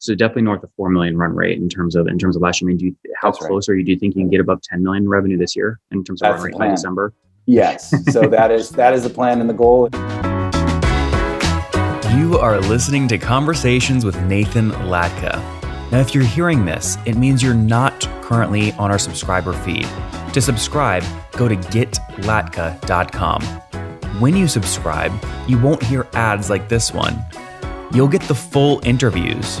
So definitely north of four million run rate in terms of in terms of last year. I mean, do you, how That's close right. are you? Do you think you can get above 10 million revenue this year in terms of That's run rate by December? Yes. So that is that is the plan and the goal. You are listening to Conversations with Nathan Latka. Now, if you're hearing this, it means you're not currently on our subscriber feed. To subscribe, go to getlatka.com. When you subscribe, you won't hear ads like this one. You'll get the full interviews.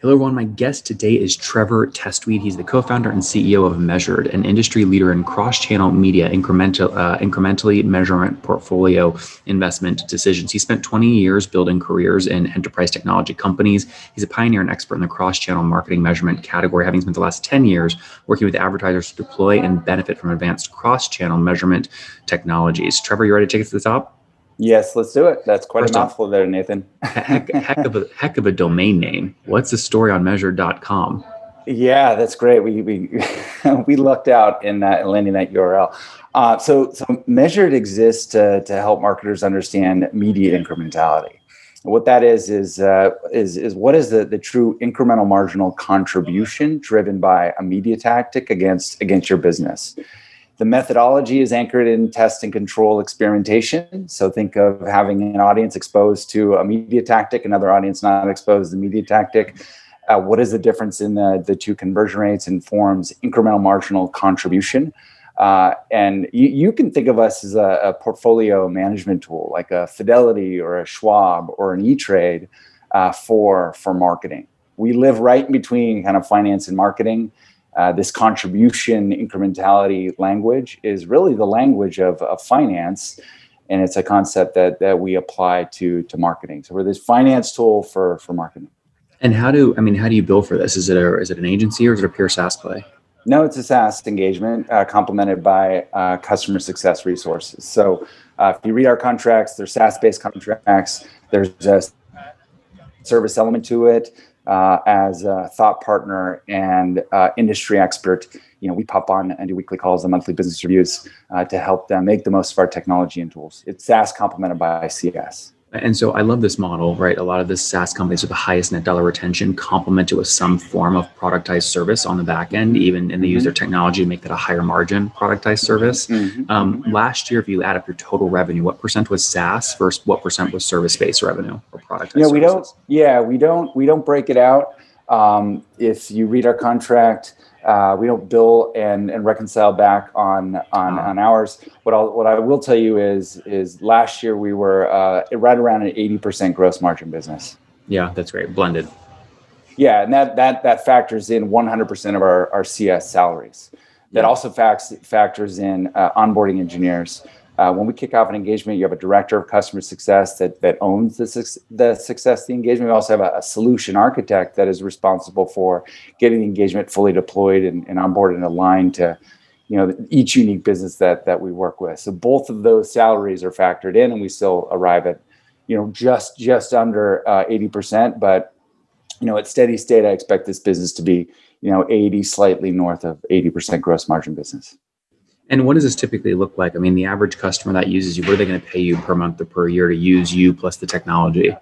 Hello, everyone. My guest today is Trevor Testwuide. He's the co-founder and CEO of Measured, an industry leader in cross-channel media incremental, uh, incrementally measurement portfolio investment decisions. He spent 20 years building careers in enterprise technology companies. He's a pioneer and expert in the cross-channel marketing measurement category, having spent the last 10 years working with advertisers to deploy and benefit from advanced cross-channel measurement technologies. Trevor, you ready to take us to the top? Yes, let's do it. That's quite First a mouthful off, there, Nathan. heck, heck, of a heck of a domain name. What's the story on measured.com? Yeah, that's great. We we we lucked out in that landing that URL. Uh, so so measured exists to to help marketers understand media incrementality. What that is is uh, is is what is the the true incremental marginal contribution driven by a media tactic against against your business. The methodology is anchored in test and control experimentation. So think of having an audience exposed to a media tactic, another audience not exposed to the media tactic. Uh, what is the difference in the, the two conversion rates informs incremental marginal contribution. Uh, and you, you, can think of us as a, a, portfolio management tool, like a Fidelity or a Schwab or an E-Trade uh, for, for marketing. We live right in between kind of finance and marketing. Uh, this contribution incrementality language is really the language of, of finance and it's a concept that that we apply to to marketing. So we're this finance tool for for marketing. And how do i mean how do you bill for this? Is it a is it an agency or is it a pure saas play? No it's a saas engagement uh, complemented by uh, customer success resources. So uh, if you read our contracts they're saas based contracts. There's a service element to it uh, as a thought partner and uh, industry expert. You know, we pop on and do weekly calls and monthly business reviews uh, to help them make the most of our technology and tools. It's SaaS complemented by CS. And so I love this model, right? A lot of the SaaS companies with the highest net dollar retention complement it with some form of productized service on the back end, even and they mm-hmm. use their technology to make that a higher margin productized service. Mm-hmm. Um, last year, if you add up your total revenue, what percent was SaaS versus what percent was service based revenue or productized? Yeah, we don't. Yeah, we don't. We don't break it out. Um, if you read our contract, uh, we don't bill and, and reconcile back on on, uh-huh. on ours. What i what I will tell you is is last year we were uh, right around an eighty percent gross margin business. Yeah, that's great. Blended. Yeah, and that that that factors in one hundred percent of our, our CS salaries. That yeah. also facts, factors in uh, onboarding engineers, uh, when we kick off an engagement, you have a director of customer success that, that owns the, the success of the engagement. We also have a, a, solution architect that is responsible for getting the engagement fully deployed and, and onboarded and aligned to you know each unique business that that we work with. So both of those salaries are factored in, and we still arrive at you know just just under uh, eighty percent. But you know at steady state, I expect this business to be you know eighty, slightly north of eighty percent gross margin business. And what does this typically look like? I mean, the average customer that uses you, what are they going to pay you per month or per year to use you plus the technology?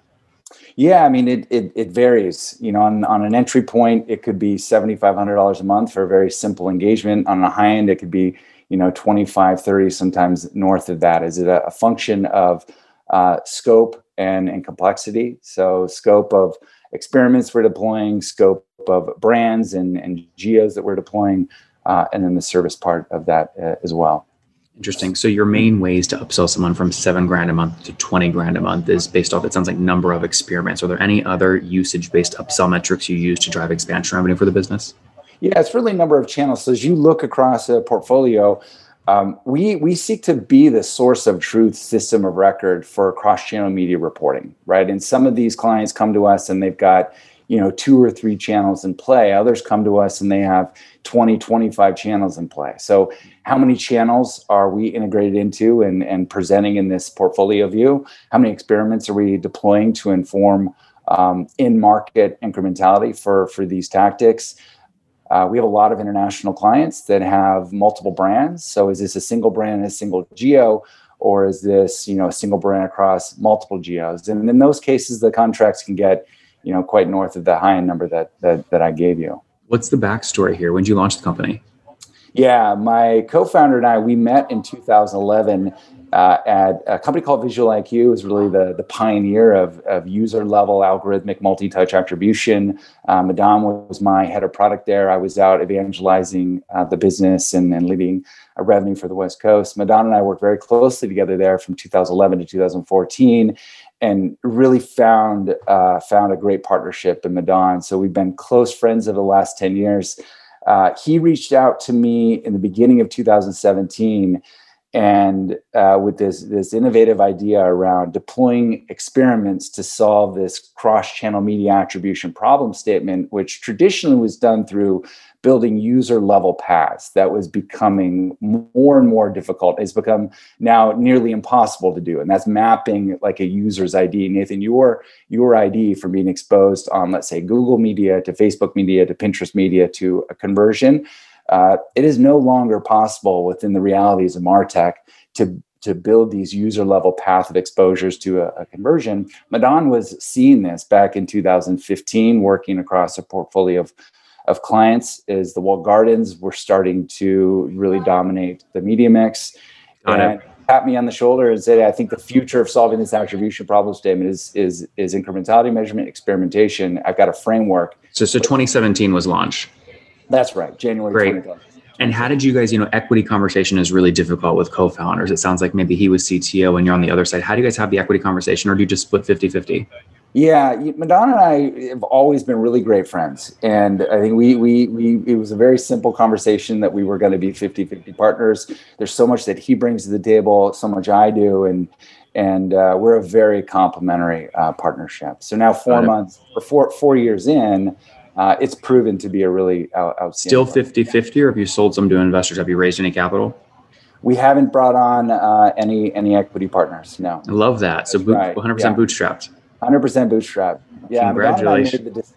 Yeah, I mean, it, it, it varies. You know, on, on an entry point, it could be $7,500 a month for a very simple engagement. On a high end, it could be, you know, 25, 30, sometimes north of that. Is it a, a function of uh, scope, and, and complexity. So, scope of experiments we're deploying, scope of brands and, and geos that we're deploying, uh, and then the service part of that uh, as well. Interesting. So your main ways to upsell someone from seven grand a month to 20 grand a month is based off, it sounds like number of experiments. Are there any other usage based upsell metrics you use to drive expansion revenue for the business? Yeah, it's really a number of channels. So as you look across a portfolio, um, we we seek to be the source of truth system of record for cross-channel media reporting, right? And some of these clients come to us and they've got you know two or three channels in play. Others come to us and they have 20 25 channels in play. So how many channels are we integrated into and, and presenting in this portfolio view? How many experiments are we deploying to inform um, in market incrementality for for these tactics? Uh, we have a lot of international clients that have multiple brands. So is this a single brand and a single geo or is this you know a single brand across multiple geos? And in those cases the contracts can get you know, quite north of the high end number that that, that I gave you. What's the backstory here? When did you launch the company? Yeah, my co-founder and I we met in 2011 uh, at a company called Visual IQ. It was really the, the pioneer of, of user level algorithmic multi touch attribution. Uh, Madan was my head of product there. I was out evangelizing uh, the business and, and leading a revenue for the West Coast. Madan and I worked very closely together there from 2011 to 2014 and really found uh, found a great partnership in Madan. So we've been close friends over the last 10 years. Uh, he reached out to me in the beginning of 2017 and uh, with this this innovative idea around deploying experiments to solve this cross channel media attribution problem statement which traditionally was done through building user level paths that was becoming more and more difficult. It's become now nearly impossible to do and that's mapping like a user's id nathan your your id from being exposed on let's say google media to facebook media to pinterest media to a conversion uh, it is no longer possible within the realities of martech to to build these user level path of exposures to a, a, conversion. Madan was seeing this back in 2015, working across a portfolio of, of clients. Is the walled gardens were starting to really dominate the media mix. And tap me on the shoulder and say, "I think the future of solving this attribution problem statement is is is incrementality measurement, experimentation. I've got a framework." So, so 2017 was launch. That's right, January Great. And how did you guys, you know, equity conversation is really difficult with co-founders. It sounds like maybe he was CTO and you're on the other side. How do you guys have the equity conversation or do you just split 50-50? Yeah, Madan and I have always been really great friends. And I think we, we, we, it was a very simple conversation that we were going to be 50 50 partners. There's so much that he brings to the table, so much I do. And, and uh, we're a very complementary uh, partnership. So now, four months or four, four years in, uh, it's proven to be a really out, outstanding. Still 50 50, or have you sold some to investors? Have you raised any capital? We haven't brought on uh, any any equity partners. No. I love that. So boot, right. 100% yeah. bootstrapped. 100% bootstrapped. Yeah. Congratulations.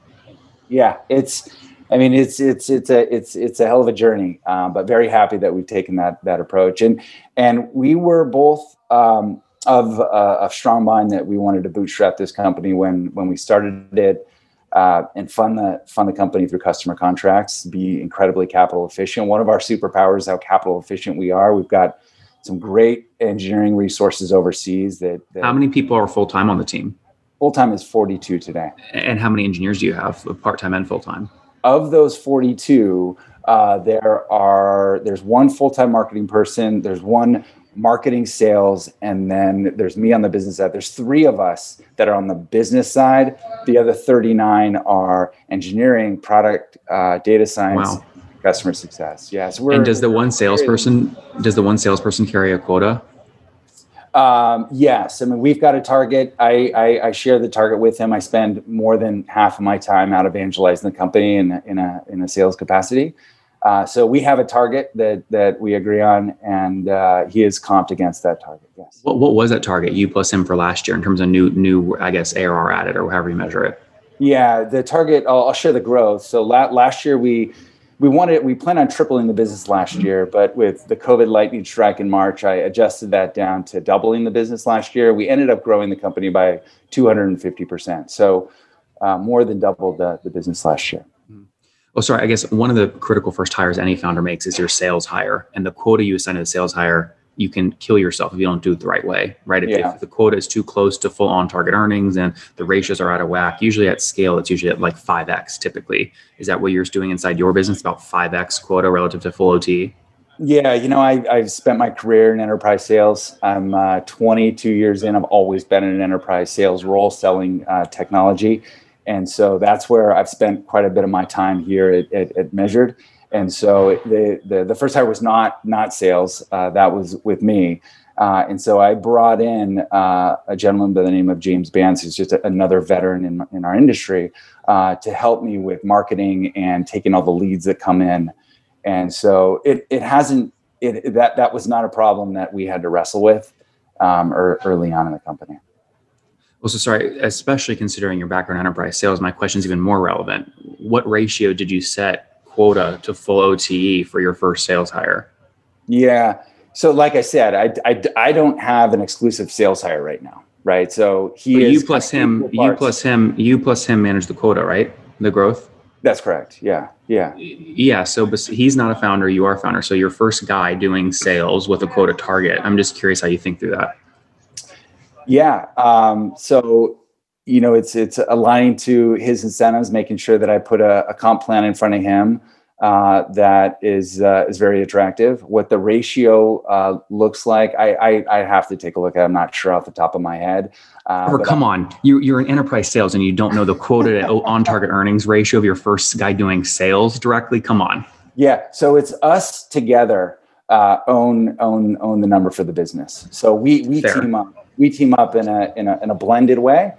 yeah, it's. I mean, it's it's it's a it's it's a hell of a journey, um, but very happy that we've taken that that approach. And and we were both um, of uh, a strong mind that we wanted to bootstrap this company when when we started it uh, and fund the fund the company through customer contracts, be incredibly capital efficient. One of our superpowers is how capital efficient we are. We've got some great engineering resources overseas. That, that how many people are full time on the team? Full time is forty two today. And how many engineers do you have, part time and full time? Of those forty two, uh, there are there's one full time marketing person. There's one marketing sales and then there's me on the business side. There's three of us that are on the business side. The other 39 are engineering product uh, data science wow. customer success. Yes and does the one salesperson does the one salesperson carry a quota? Um, yes. I mean we've got a target. I, I, I share the target with him. I spend more than half of my time out evangelizing the company in, in a in a sales capacity uh, so we have a target that that we agree on, and uh, he is comped against that target. Yes. What, what was that target you plus him for last year in terms of new new I guess ARR added or however you measure it? Yeah, the target. I'll, I'll share the growth. So la- last year we we wanted we plan on tripling the business last year, but with the COVID lightning strike in March, I adjusted that down to doubling the business last year. We ended up growing the company by 250 percent. So uh, more than doubled the, the business last year. Oh, sorry. I guess one of the critical first hires any founder makes is your sales hire, and the quota you assign to the sales hire you can kill yourself if you don't do it the right way, right? If, Yeah. if the quota is too close to full on target earnings and the ratios are out of whack, usually at scale, it's usually at like 5x typically. Is that what you're doing inside your business, about 5x quota relative to full OT? Yeah, you know, I, I've spent my career in enterprise sales. I'm uh, 22 years in. I've always been in an enterprise sales role selling uh, technology. And so that's where I've spent quite a bit of my time here at, at, at Measured. And so the, the, the first hire was not, not sales, uh, that was with me. Uh, and so I brought in uh, a gentleman by the name of James Bands, who's just a, another veteran in, in our industry, uh, to help me with marketing and taking all the leads that come in and so it it hasn't it that that was not a problem that we had to wrestle with um, or early on in the company. Well, so sorry, especially considering your background in enterprise sales, my question is even more relevant. What ratio did you set quota to full OTE for your first sales hire? Yeah. So like I said, I, I, I don't have an exclusive sales hire right now, right? So he But is you plus him, you plus him, you plus him manage the quota, right? The growth. That's correct. Yeah. Yeah. Yeah. So he's not a founder. You are a founder. So your first guy doing sales with a quota target. I'm just curious how you think through that. Yeah. Um, so you know, it's it's aligning to his incentives, making sure that I put a, a comp plan in front of him uh, that is uh, is very attractive. What the ratio uh, looks like, I, I I have to take a look at. it. I'm not sure off the top of my head. Uh, Or come on, you, you're in enterprise sales and you don't know the quoted on target earnings ratio of your first guy doing sales directly. Come on. Yeah, so it's us together uh, own own own the number for the business. So we we Fair. team up we team up in a in a in a blended way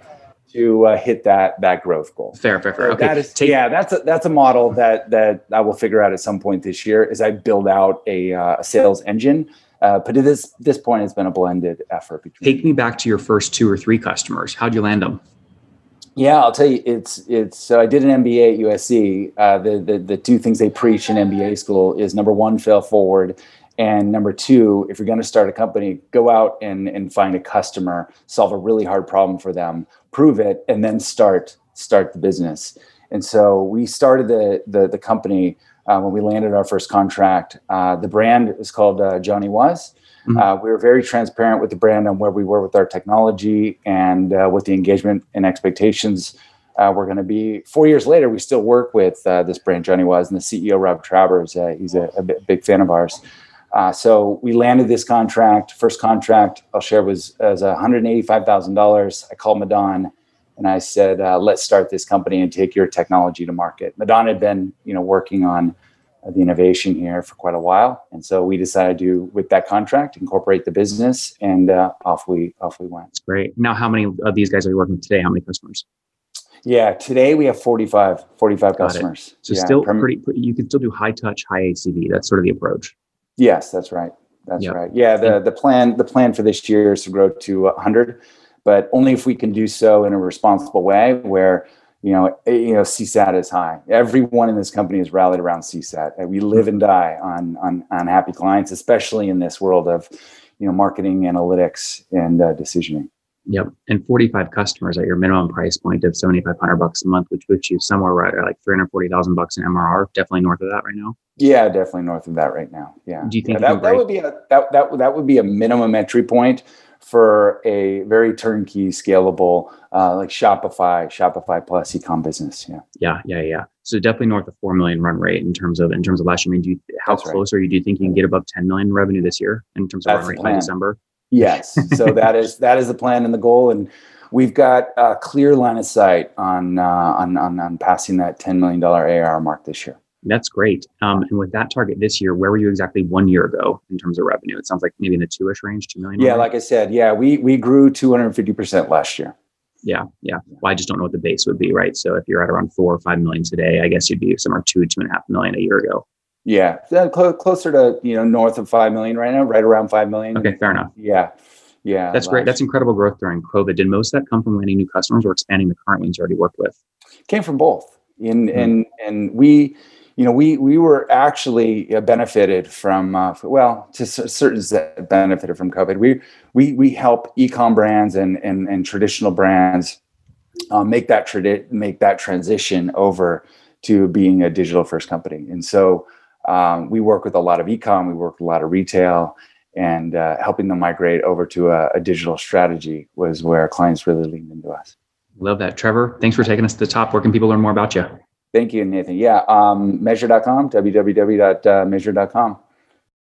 to uh, hit that that growth goal. Fair, fair, fair. Okay. that is take, yeah, that's a, that's a model that that I will figure out at some point this year as I build out a, uh, a sales engine. Uh, but at this this point, it's been a blended effort between. take me back to your first two or three customers. How'd you land them? Yeah, I'll tell you, it's it's. So I did an MBA at USC. Uh, the, the the two things they preach in MBA school is number one, fail forward, and number two, if you're going to start a company, go out and and find a customer, solve a really hard problem for them, prove it, and then start start the business. And so we started the the, the company uh, when we landed our first contract. Uh, the brand is called uh, Johnny Was. Mhm. Uh, we were very transparent with the brand on where we were with our technology and uh, what the engagement and expectations uh, were going to be. Four years later, we still work with uh, this brand, Johnny Was, and the CEO, Rob Trauber. Uh, he's a, a big fan of ours. Uh, so we landed this contract. First contract I'll share was as $185,000. I called Madan and I said, uh, "Let's start this company and take your technology to market." Madan had been, you know, working on uh, the innovation here for quite a while, and so we decided to, with that contract, incorporate the business, and uh, off we off we went. It's great. Now, how many of these guys are you working with today? How many customers? Yeah, today we have 45, 45 Got it. customers. So yeah, still pretty. You can still do high touch, high ACV. That's sort of the approach. Yes, that's right. That's Yep. right. Yeah, the the plan the plan for this year is to grow to 100, but only if we can do so in a responsible way where you know eh, you know CSAT is high. Everyone in this company is rallied around CSAT. We live and die on on on happy clients, especially in this world of you know marketing analytics and uh, decisioning. Yep. And 45 customers at your minimum price point of 7,500 bucks a month, which puts you somewhere right at like 340,000 bucks in MRR. Definitely north of that right now. Yeah, definitely north of that right now. Yeah. Do you think Yeah, that, that would be a that, that that would be a minimum entry point for a very turnkey, scalable, uh, like Shopify, Shopify plus ecom business. Yeah. Yeah, yeah, yeah. So definitely north of four million run rate in terms of in terms of last year. I mean, do you, how That's right. close are you? Do you think you can get above 10 million revenue this year in terms of That's run rate by. December? Yes. So that is that is the plan and the goal, and we've got a clear line of sight on uh, on, on on passing that ten million dollar AR mark this year. That's great. Um, and with that target this year, where were you exactly one year ago in terms of revenue? It sounds like maybe in the two-ish range, two million. Yeah, like I said, yeah, we we grew two hundred and fifty percent last year. yeah, yeah. Well, I just don't know what the base would be, right? So if you're at around four or five million today, I guess you'd be somewhere two, two and a half million a year ago. Yeah, clo- closer to you know north of five million right now, right around five million. Okay, fair enough. Yeah, yeah, That's great. That's incredible growth during COVID. Did most of that come from landing new customers or expanding the current ones you already worked with? came from both and Mhm. and and we you know we we were actually uh, benefited from uh, well to cer- certain that benefited from covid we we we help ecom brands and and, and traditional brands uh, make that tradi- make that transition over to being a digital first company and so um, we work with a lot of ecom we work with a lot of retail and uh, helping them migrate over to a, a, digital strategy was where clients really leaned into us. Love that. Trevor, thanks for taking us to the top. Where can people learn more about you? Thank you, Nathan. Yeah, um, measured.com, www.measured.com.